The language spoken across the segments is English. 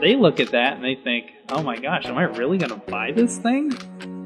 they look at that and they think, "Oh my gosh, am I really going to buy this thing?"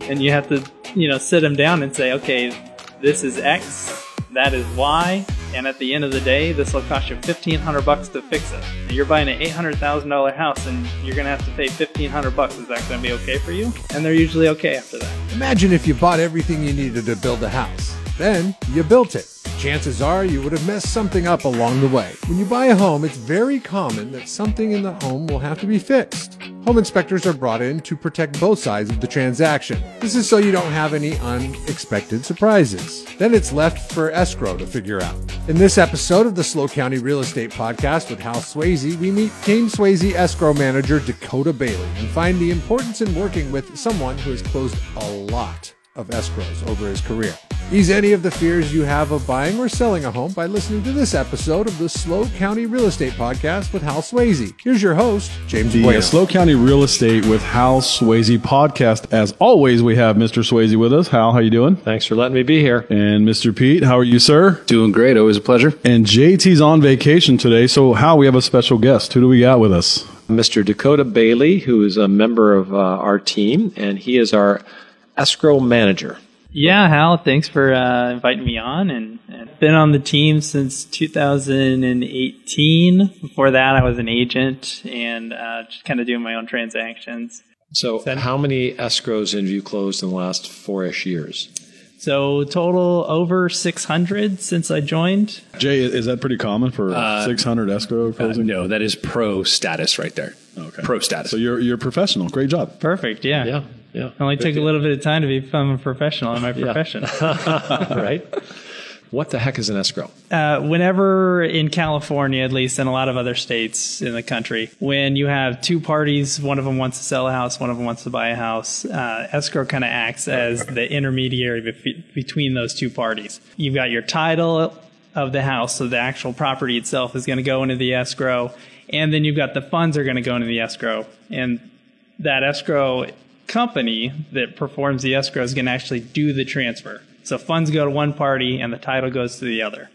And you have to, you know, sit them down and say, "Okay, this is X, that is Y, and at the end of the day, this will cost you fifteen hundred bucks to fix it. And you're buying an eight hundred thousand dollar house, and you're to have to pay fifteen hundred bucks. Is that to be okay for you?" And they're usually okay after that. Imagine if you bought everything you needed to build a house. Then you built it. Chances are you would have messed something up along the way. When you buy a home, it's very common that something in the home will have to be fixed. Home inspectors are brought in to protect both sides of the transaction. This is so you don't have any unexpected surprises. Then it's left for escrow to figure out. In this episode of the SLO County Real Estate Podcast with Hal Sweasey, we meet Team Sweasey escrow manager Dakota Bailey and find the importance in working with someone who has closed a lot of escrows over his career. Ease any of the fears you have of buying or selling a home by listening to this episode of the SLO County Real Estate Podcast with Hal Sweasey. Here's your host, James The Bueno. uh, SLO County Real Estate with Hal Sweasey podcast. As always, we have Mr. Sweasey with us. Hal, how you doing? Thanks for letting me be here. And Mr. Pete, how are you, sir? Doing great. Always a pleasure. And JT's on vacation today. So, Hal, we have a special guest. Who do we got with us? Mr. Dakota Bailey, who is a member of uh, our team, and he is our escrow manager. Yeah, Hal, thanks for uh, inviting me on. And, and been on the team since 2018. Before that, I was an agent and uh, just kind of doing my own transactions. So, how many escrows have you closed in the last four-ish years? So total over 600 since I joined. Jay, is that pretty common for 600 escrow Uh, closing? no, that is pro status right there. Okay. Pro status. So, you're, you're professional. Great job. Perfect. Yeah. Yeah, yeah. It only took a little bit of time to become a professional in my profession. right? What the heck is an escrow? uh, whenever in California, at least, and a lot of other states in the country, when you have two parties, one of them wants to sell a house, one of them wants to buy a house, uh, escrow kind of acts as the intermediary bef- between those two parties. You've got your title of the house, so the actual property itself is going to go into the escrow, and then you've got the funds are going to go into the escrow, and that escrow company that performs the escrow is going to actually do the transfer. So funds go to one party and the title goes to the other.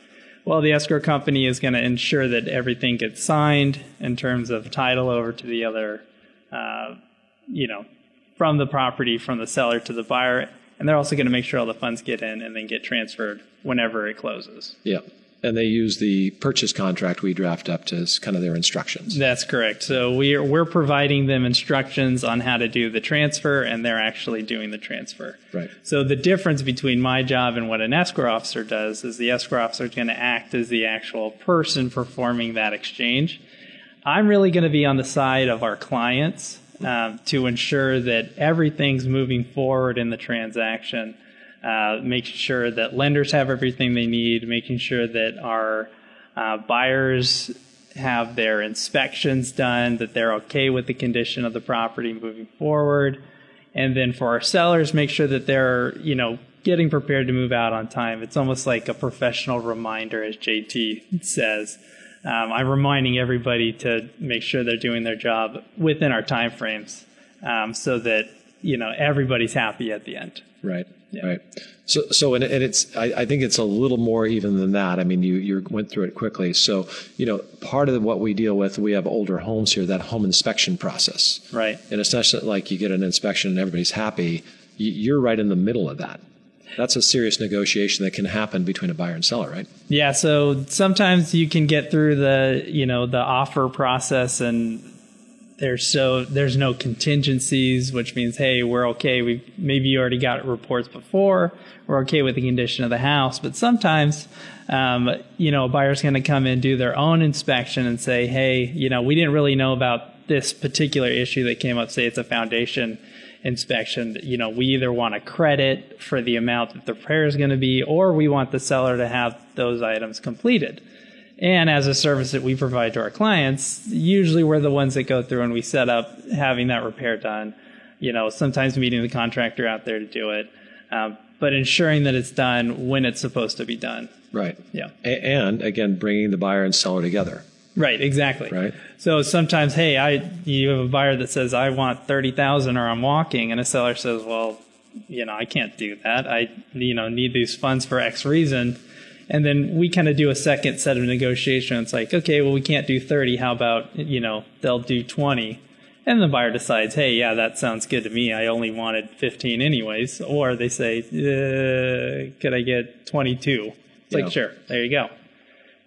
Well, the escrow company is going to ensure that everything gets signed in terms of title over to the other, uh, you know, from the property, from the seller to the buyer. And they're also going to make sure all the funds get in and then get transferred whenever it closes. Yeah. And they use the purchase contract we draft up to as kind of their instructions. That's correct. So we're we're providing them instructions on how to do the transfer, and they're actually doing the transfer. Right. So the difference between my job and what an escrow officer does is the escrow officer is going to act as the actual person performing that exchange. I'm really going to be on the side of our clients um, to ensure that everything's moving forward in the transaction, uh, making sure that lenders have everything they need, making sure that our uh, buyers have their inspections done, that they're okay with the condition of the property moving forward, and then for our sellers, make sure that they're you know getting prepared to move out on time. It's almost like a professional reminder, as JT says. Um, I'm reminding everybody to make sure they're doing their job within our time frames, um, so that you know everybody's happy at the end. Right. Right. So, so, and, and it's, I, I think it's a little more even than that. I mean, you, you went through it quickly. So, you know, part of what we deal with, we have older homes here, that home inspection process. Right. And it's not like you get an inspection and everybody's happy. You're right in the middle of that. That's a serious negotiation that can happen between a buyer and seller, right? Yeah, so sometimes you can get through the you know the offer process and there's so there's no contingencies, which means hey we're okay. We maybe you already got reports before. We're okay with the condition of the house, but sometimes um, you know a buyer's going to come in do their own inspection and say hey you know we didn't really know about this particular issue that came up. Say it's a foundation inspection, you know, we either want a credit for the amount that the repair is going to be, or we want the seller to have those items completed. And as a service that we provide to our clients, usually we're the ones that go through and we set up having that repair done. You know, sometimes meeting the contractor out there to do it, um, but ensuring that it's done when it's supposed to be done. Right. Yeah. A- and again, bringing the buyer and seller together. Right, exactly. Right. So sometimes, hey, I you have a buyer that says I want thirty thousand or I'm walking, and a seller says, well, you know, I can't do that. I you know need these funds for X reason, And then we kind of do a second set of negotiation. It's like, okay, well, we can't do 30. How about, you know, they'll do 20. And the buyer decides, hey, yeah, that sounds good to me. I only wanted 15 anyways. Or they say, uh, could I get 22? It's Yeah. like, sure, there you go.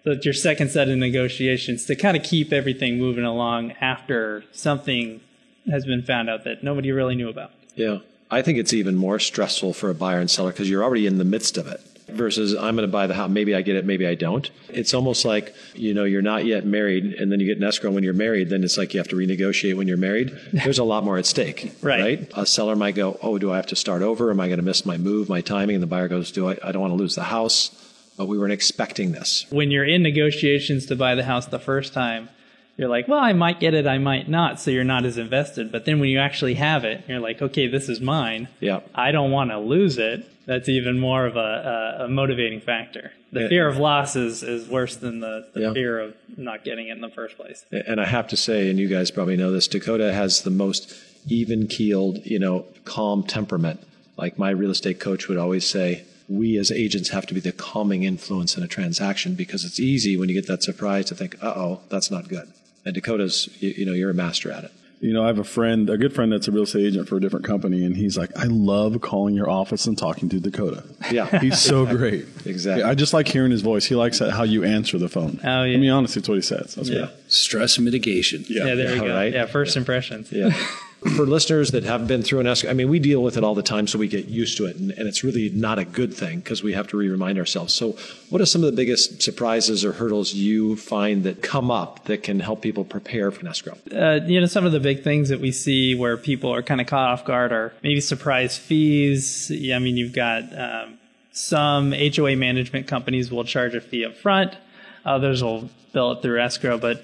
So it's your second set of negotiations to kind of keep everything moving along after something has been found out that nobody really knew about. Yeah. I think it's even more stressful for a buyer and seller because you're already in the midst of it versus I'm going to buy the house. Maybe I get it, maybe I don't. It's almost like, you know, you're not yet married and then you get an escrow when you're married. Then it's like you have to renegotiate when you're married. There's a lot more at stake. Right. A seller might go, Oh, do I have to start over? Am I going to miss my move, my timing? And the buyer goes, Do I, I don't want to lose the house, but we weren't expecting this. When you're in negotiations to buy the house the first time, you're like, well, I might get it, I might not. So you're not as invested. But then when you actually have it, you're like, okay, this is mine. Yeah. I don't want to lose it. That's even more of a, a, a motivating factor. The fear of loss is, is worse than the, the Yeah. fear of not getting it in the first place. And I have to say, and you guys probably know this, Dakota has the most even keeled, you know, calm temperament. Like my real estate coach would always say, we as agents have to be the calming influence in a transaction because it's easy when you get that surprise to think, uh oh, that's not good. And Dakota's, you, you know, you're a master at it. You know, I have a friend, a good friend that's a real estate agent for a different company, and he's like, I love calling your office and talking to Dakota. Yeah. He's so great. Exactly. I just like hearing his voice. He likes how you answer the phone. Oh, yeah. I mean, honestly, it's what he says. That's Yeah. good. Stress mitigation. Yeah, there you Yeah, go. right. Yeah, first impressions. Yeah. For listeners that have been through an escrow, I mean, we deal with it all the time, so we get used to it, and, and it's really not a good thing because we have to re-remind ourselves. So, what are some of the biggest surprises or hurdles you find that come up that can help people prepare for an escrow? uh, you know, some of the big things that we see where people are kind of caught off guard are maybe surprise fees. Yeah, I mean, you've got um, some HOA management companies will charge a fee up front. Others will bill it through escrow, but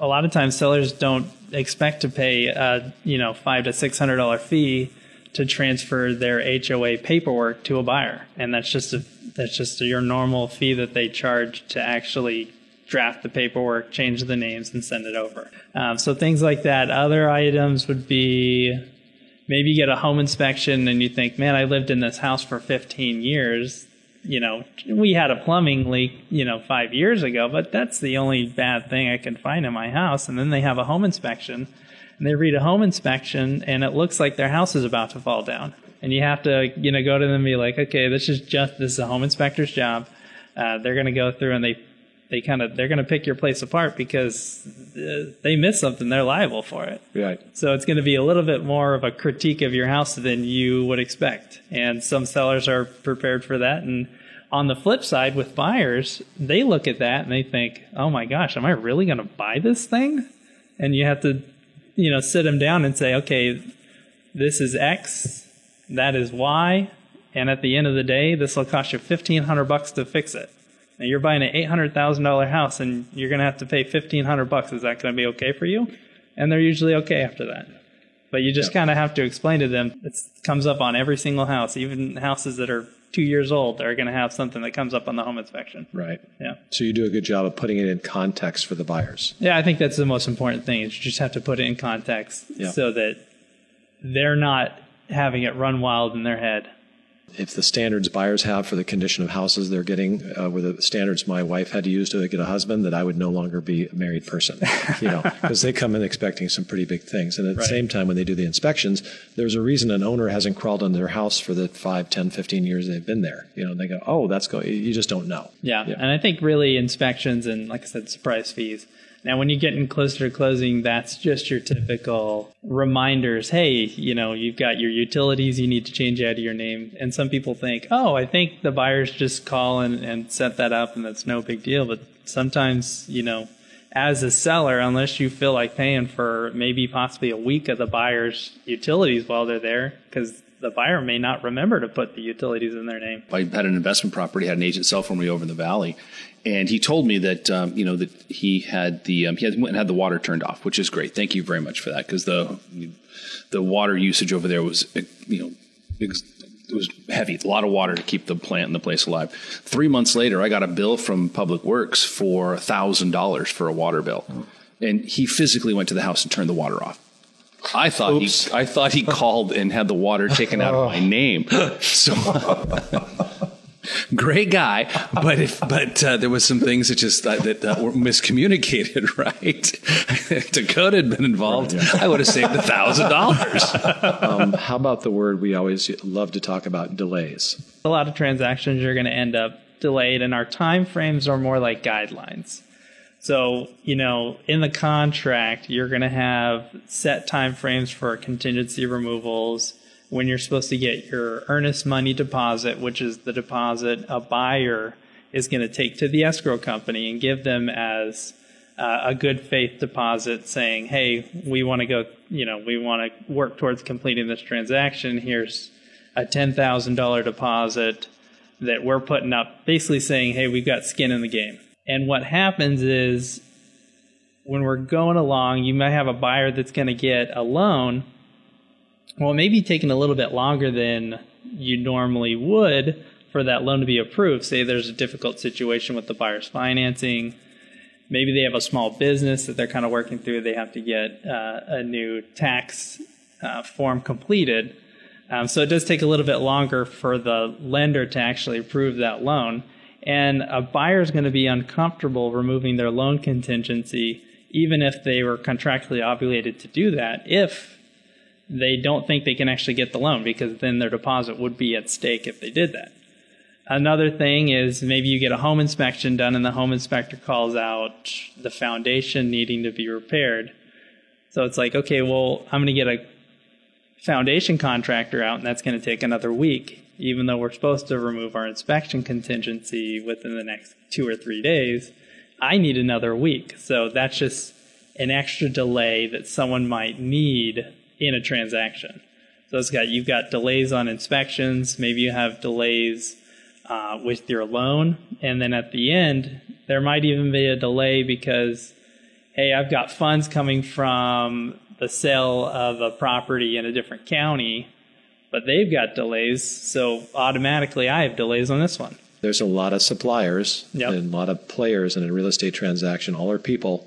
a lot of times sellers don't expect to pay a you know five to six hundred dollar fee to transfer their HOA paperwork to a buyer, and that's just a that's just your normal fee that they charge to actually draft the paperwork, change the names, and send it over. Um, so things like that. Other items would be maybe you get a home inspection and you think, man, I lived in this house for 15 years. You know, we had a plumbing leak, you know, five years ago, but that's the only bad thing I can find in my house. And then they have a home inspection and they read a home inspection and it looks like their house is about to fall down. And you have to, you know, go to them and be like, okay, this is just, this is a home inspector's job. Uh, they're going to go through and they, they kind of, they're going to pick your place apart because uh, they miss something. They're liable for it. Right. So it's going to be a little bit more of a critique of your house than you would expect. And some sellers are prepared for that. And on the flip side, with buyers, they look at that and they think, oh my gosh, am I really going to buy this thing? And you have to, you know, sit them down and say, okay, this is X, that is Y. And at the end of the day, this will cost you 1500 bucks to fix it. Now you're buying an $800,000 house and you're going to have to pay 1500 bucks. Is that going to be okay for you? And they're usually okay after that. But you just kind of have to explain to them. It comes up on every single house, even houses that are two years old are going to have something that comes up on the home inspection. Right. Yeah. So you do a good job of putting it in context for the buyers. Yeah, I think that's the most important thing. Is you just have to put it in context Yeah. so that they're not having it run wild in their head. If the standards buyers have for the condition of houses they're getting uh, were the standards my wife had to use to get a husband, that I would no longer be a married person, you know, because they come in expecting some pretty big things. And at the same time, when they do the inspections, there's a reason an owner hasn't crawled on their house for the 5, 10, 15 years they've been there. You know, they go, oh, that's going, you just don't know. Yeah. Yeah. And I think really inspections and, like I said, surprise fees. Now, when you're getting closer to closing, that's just your typical reminders. Hey, you know, you've got your utilities you need to change out of your name. And some people think, oh, I think the buyers just call and, and set that up and that's no big deal. But sometimes, you know, as a seller, unless you feel like paying for maybe possibly a week of the buyer's utilities while they're there, because the buyer may not remember to put the utilities in their name. I had an investment property, had an agent sell for me over in the valley, and he told me that um, you know that he had the um, he had, went and had the water turned off, which is great. Thank you very much for that because the the water usage over there was you know ex- it was heavy, a lot of water to keep the plant and the place alive. Three months later, I got a bill from Public Works for thousand dollars for a water bill, and he physically went to the house and turned the water off. I thought he, I thought he called and had the water taken out of my name. So great guy, but if but uh, there was some things that just uh, that uh, were miscommunicated. Right, if Dakota had been involved, I would have saved a thousand dollars. Um, how about the word we always love to talk about delays? A lot of transactions are going to end up delayed, and our time frames are more like guidelines. So, you know, in the contract, you're going to have set time frames for contingency removals when you're supposed to get your earnest money deposit, which is the deposit a buyer is going to take to the escrow company and give them as uh, a good faith deposit saying, hey, we want to go, you know, we want to work towards completing this transaction. Here's a $10,000 deposit that we're putting up, basically saying, hey, we've got skin in the game. And what happens is when we're going along, you might have a buyer that's going to get a loan. Well, it may be taking a little bit longer than you normally would for that loan to be approved. Say there's a difficult situation with the buyer's financing. Maybe they have a small business that they're kind of working through. They have to get uh, a new tax uh, form completed. Um, so it does take a little bit longer for the lender to actually approve that loan. And a buyer is going to be uncomfortable removing their loan contingency, even if they were contractually obligated to do that, if they don't think they can actually get the loan, because then their deposit would be at stake if they did that. Another thing is maybe you get a home inspection done and the home inspector calls out the foundation needing to be repaired. So it's like, okay, well, I'm going to get a foundation contractor out and that's going to take another week even though we're supposed to remove our inspection contingency within the next two or three days, I need another week. So that's just an extra delay that someone might need in a transaction. So it's got you've got delays on inspections, maybe you have delays uh, with your loan, and then at the end there might even be a delay because hey, I've got funds coming from the sale of a property in a different county but they've got delays, so automatically I have delays on this one. There's a lot of suppliers Yep. and a lot of players in a real estate transaction. All are people,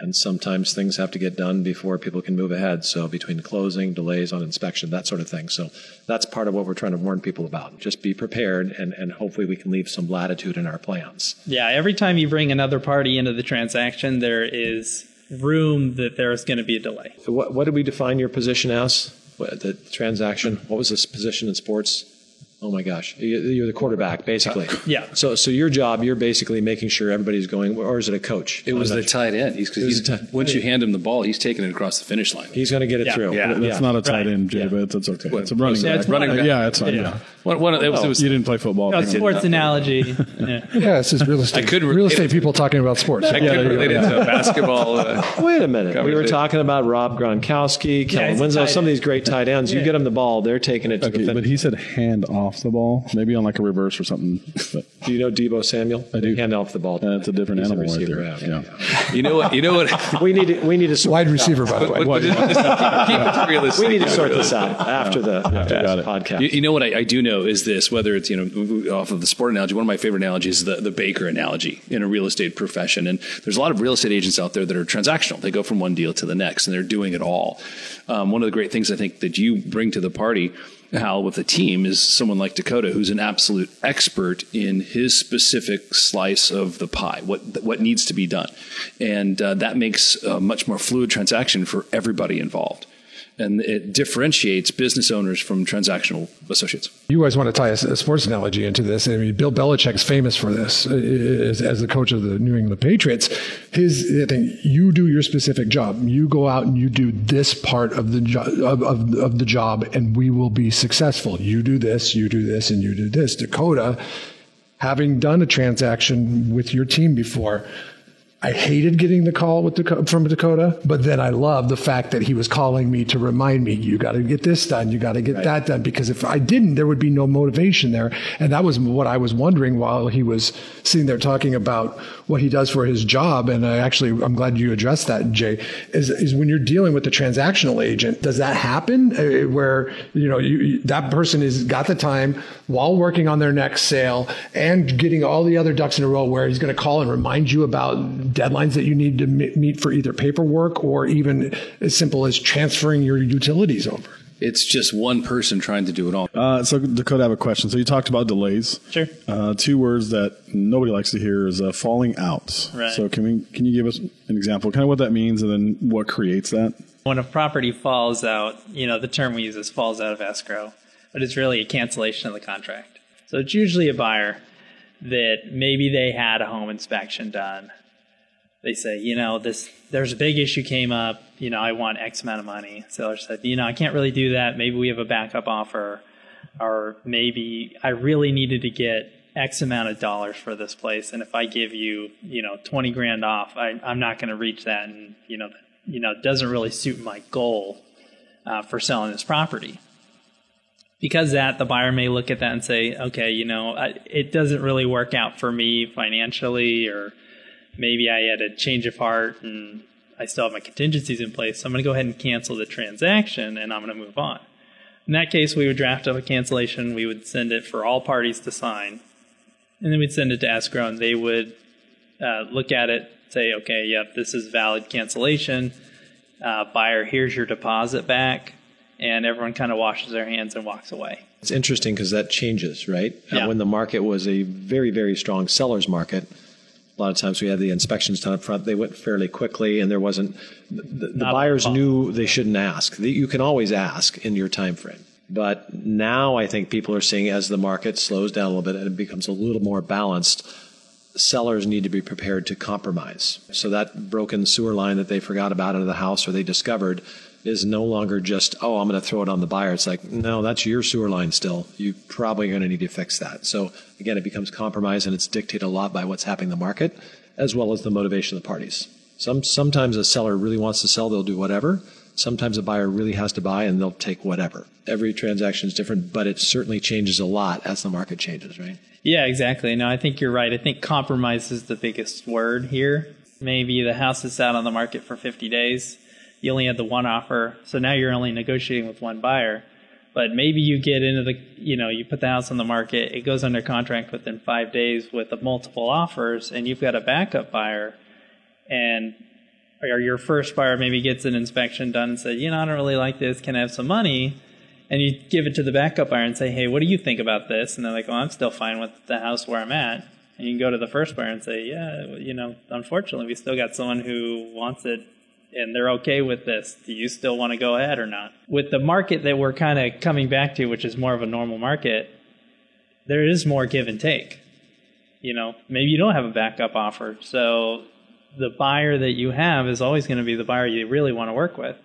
and sometimes things have to get done before people can move ahead. So between closing, delays on inspection, that sort of thing. So that's part of what we're trying to warn people about. Just be prepared, and, and hopefully we can leave some latitude in our plans. Yeah, every time you bring another party into the transaction, there is room that there's going to be a delay. So what, what did we define your position as? What, the transaction? What was this position in sports? Oh my gosh, You- you're the quarterback, basically. Uh, yeah. So, so your job, you're basically making sure everybody's going, or is it a coach? It was the tight end. He's, 'cause It was he's- the tight- once you hand him the ball, he's taking it across the finish line. He's going to get it Yeah. through. Yeah. That's not a tight end, Jay, Yeah. but that's okay. What- It's a running Yeah, back. it's a running back. Yeah, it's fine. Yeah. Yeah. One, one, it was, it was, You didn't play football. A Come on. sports analogy. Yeah. Yeah, it's just real estate. I couldn't real estate people talking about sports. I couldn't relate it to basketball. Uh, Wait a minute. We were talking about Rob Gronkowski, Kellen he's a Winslow, some of these great tight ends. You get them the ball, they're taking it to Okay, the but he said hand off the ball, maybe on like a reverse or something. But Do you know Deebo Samuel? I do. Hand off the ball. that's a different He's a animal right there. Yeah. Yeah. you know what? You know what? We need to, we need to sort, Wide receiver, by the way. But- but this- this- keep it realistic. we need to sort this out after the, after got this it. podcast. You, you know what I, I do know is this: whether it's you know off of the sport analogy, one of my favorite analogies is the, the baker analogy in a real estate profession. And there's a lot of real estate agents out there that are transactional; they go from one deal to the next, and they're doing it all. Um, one of the great things I think that you bring to the party. Hal, with a team, is someone like Dakota, who's an absolute expert in his specific slice of the pie, what what needs to be done, and uh, that makes a much more fluid transaction for everybody involved, and it differentiates business owners from transactional associates. You always want to tie a, a sports analogy into this. I mean, Bill Belichick's famous for this uh, as, as the coach of the New England Patriots. His thing, you do your specific job. You go out and you do this part of the job of, of, of the job, and we will be successful. You do this, you do this, and you do this. Dakota, having done a transaction with your team before. I hated getting the call with Dakota, from Dakota, but then I loved the fact that he was calling me to remind me, you got to get this done, you got to get that done, because if I didn't, there would be no motivation there. And that was what I was wondering while he was sitting there talking about what he does for his job. And I actually, I'm glad you addressed that, Jay, is, is when you're dealing with the transactional agent, does that happen uh, where, you know, you, you- that person has got the time while working on their next sale and getting all the other ducks in a row where he's going to call and remind you about deadlines that you need to meet for either paperwork or even as simple as transferring your utilities over. It's just one person trying to do it all. Uh, so Dakota, I have a question. So you talked about delays. Sure. Uh, two words that nobody likes to hear is uh, falling out. Right. So can we can you give us an example, kind of what that means, and then what creates that? When a property falls out, you know, the term we use is falls out of escrow, but it's really a cancellation of the contract. So it's usually a buyer that maybe they had a home inspection done. They say, you know, this there's a big issue came up, you know, I want X amount of money. Seller said, you know, I can't really do that. Maybe we have a backup offer or maybe I really needed to get X amount of dollars for this place, and if I give you, you know, twenty grand off, I, I'm not going to reach that, and you know, you know, it doesn't really suit my goal uh, for selling this property. Because that, the buyer may look at that and say, okay, you know, I, it doesn't really work out for me financially, or maybe I had a change of heart and I still have my contingencies in place, so I'm going to go ahead and cancel the transaction, and I'm going to move on. In that case, we would draft up a cancellation. We would send it for all parties to sign, and then we'd send it to escrow, and they would uh, look at it, say, okay, yep, this is valid cancellation. Uh, buyer, here's your deposit back, and everyone kind of washes their hands and walks away. It's interesting because that changes, right? Uh, Yeah. when the market was a very, very strong seller's market, a lot of times we had the inspections done up front. They went fairly quickly, and there wasn't. The, the buyers knew they shouldn't ask. You can always ask in your time frame. But now I think people are seeing as the market slows down a little bit and it becomes a little more balanced, sellers need to be prepared to compromise. So that broken sewer line that they forgot about out of the house or they discovered is no longer just, oh, I'm going to throw it on the buyer. It's like, no, that's your sewer line still. You probably going to need to fix that. So again, it becomes compromise and it's dictated a lot by what's happening in the market as well as the motivation of the parties. Some, sometimes a seller really wants to sell, they'll do whatever. Sometimes a buyer really has to buy and they'll take whatever. Every transaction is different, but it certainly changes a lot as the market changes, right? Yeah, exactly. No, I think you're right. I think compromise is the biggest word here. Maybe the house is out on the market for 50 days. You only had the one offer, so now you're only negotiating with one buyer. But maybe you get into the, you know, you put the house on the market, it goes under contract within five days with multiple offers, and you've got a backup buyer, and or your first buyer maybe gets an inspection done and said, you know, I don't really like this. Can I have some money? And you give it to the backup buyer and say, hey, what do you think about this? And they're like, well, I'm still fine with the house where I'm at. And you can go to the first buyer and say, yeah, you know, unfortunately, we still got someone who wants it and they're okay with this. Do you still want to go ahead or not? With the market that we're kind of coming back to, which is more of a normal market, there is more give and take. You know, maybe you don't have a backup offer. So the buyer that you have is always going to be the buyer you really want to work with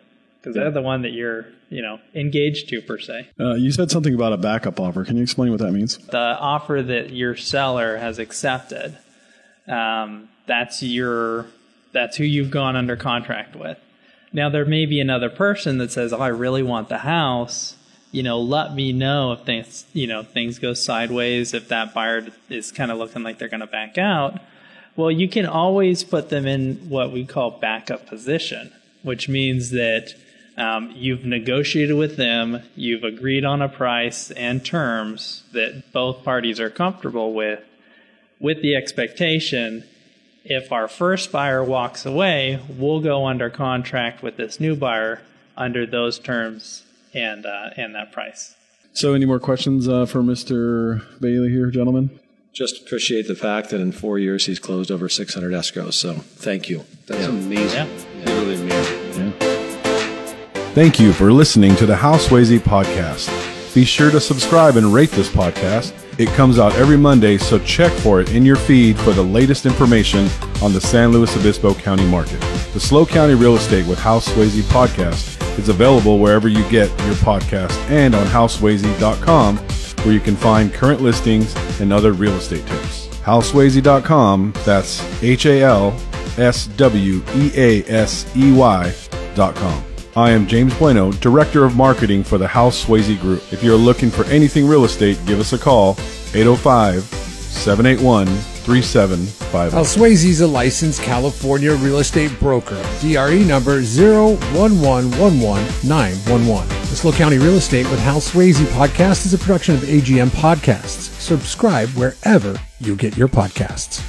because they're the one that you're, you know, engaged to per se. Uh, you said something about a backup offer. Can you explain what that means? The offer that your seller has accepted, um, that's your, that's who you've gone under contract with. Now there may be another person that says, "Oh, I really want the house." You know, let me know if things, you know, things go sideways. If that buyer is kind of looking like they're going to back out, well, you can always put them in what we call backup position, which means that um, you've negotiated with them, you've agreed on a price and terms that both parties are comfortable with, with the expectation if our first buyer walks away, we'll go under contract with this new buyer under those terms and uh, and that price. So, any more questions uh, for Mr. Bailey here, gentlemen? Just appreciate the fact that in four years he's closed over 600 escrows. So thank you. That's amazing. Yeah. Really amazing. Thank you for listening to the Hal Sweasey podcast. Be sure to subscribe and rate this podcast. It comes out every Monday, so check for it in your feed for the latest information on the San Luis Obispo County market. The SLO County Real Estate with Hal Sweasey podcast is available wherever you get your podcast and on halsweasey.com where you can find current listings and other real estate tips. Halsweasey.com, that's H A L S W E A S E Y.com. I am James Bueno, Director of Marketing for the Hal Sweasey Group. If you're looking for anything real estate, give us a call 805 781 3750. Hal Sweasey is a licensed California real estate broker. DRE number 011119111. The SLO County Real Estate with Hal Sweasey podcast is a production of AGM Podcasts. Subscribe wherever you get your podcasts.